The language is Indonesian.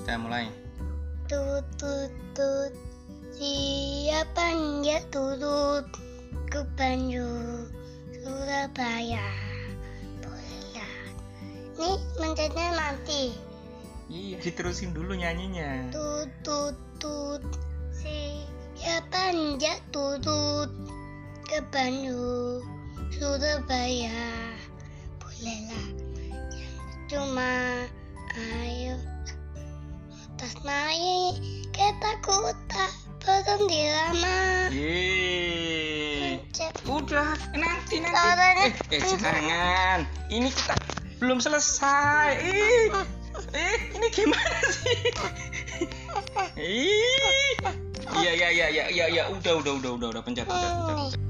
kita mulai. Tut tut tut. Siapa ya turut ke Bandung Surabaya? Bolehlah Nih mencetnya nanti iya diterusin dulu nyanyinya. Tut tut tut. Siapa ya turut ke Bandung Surabaya? Bolehlah Cuma naik. Kita kuta berhenti lama. Yeay. Udah nanti nanti. Eh, eh jangan. Ini kita belum selesai. Ih eh ini gimana sih? Ih. Iya iya iya iya iya iya. Udah udah udah udah udah. Pencet pencet pencet.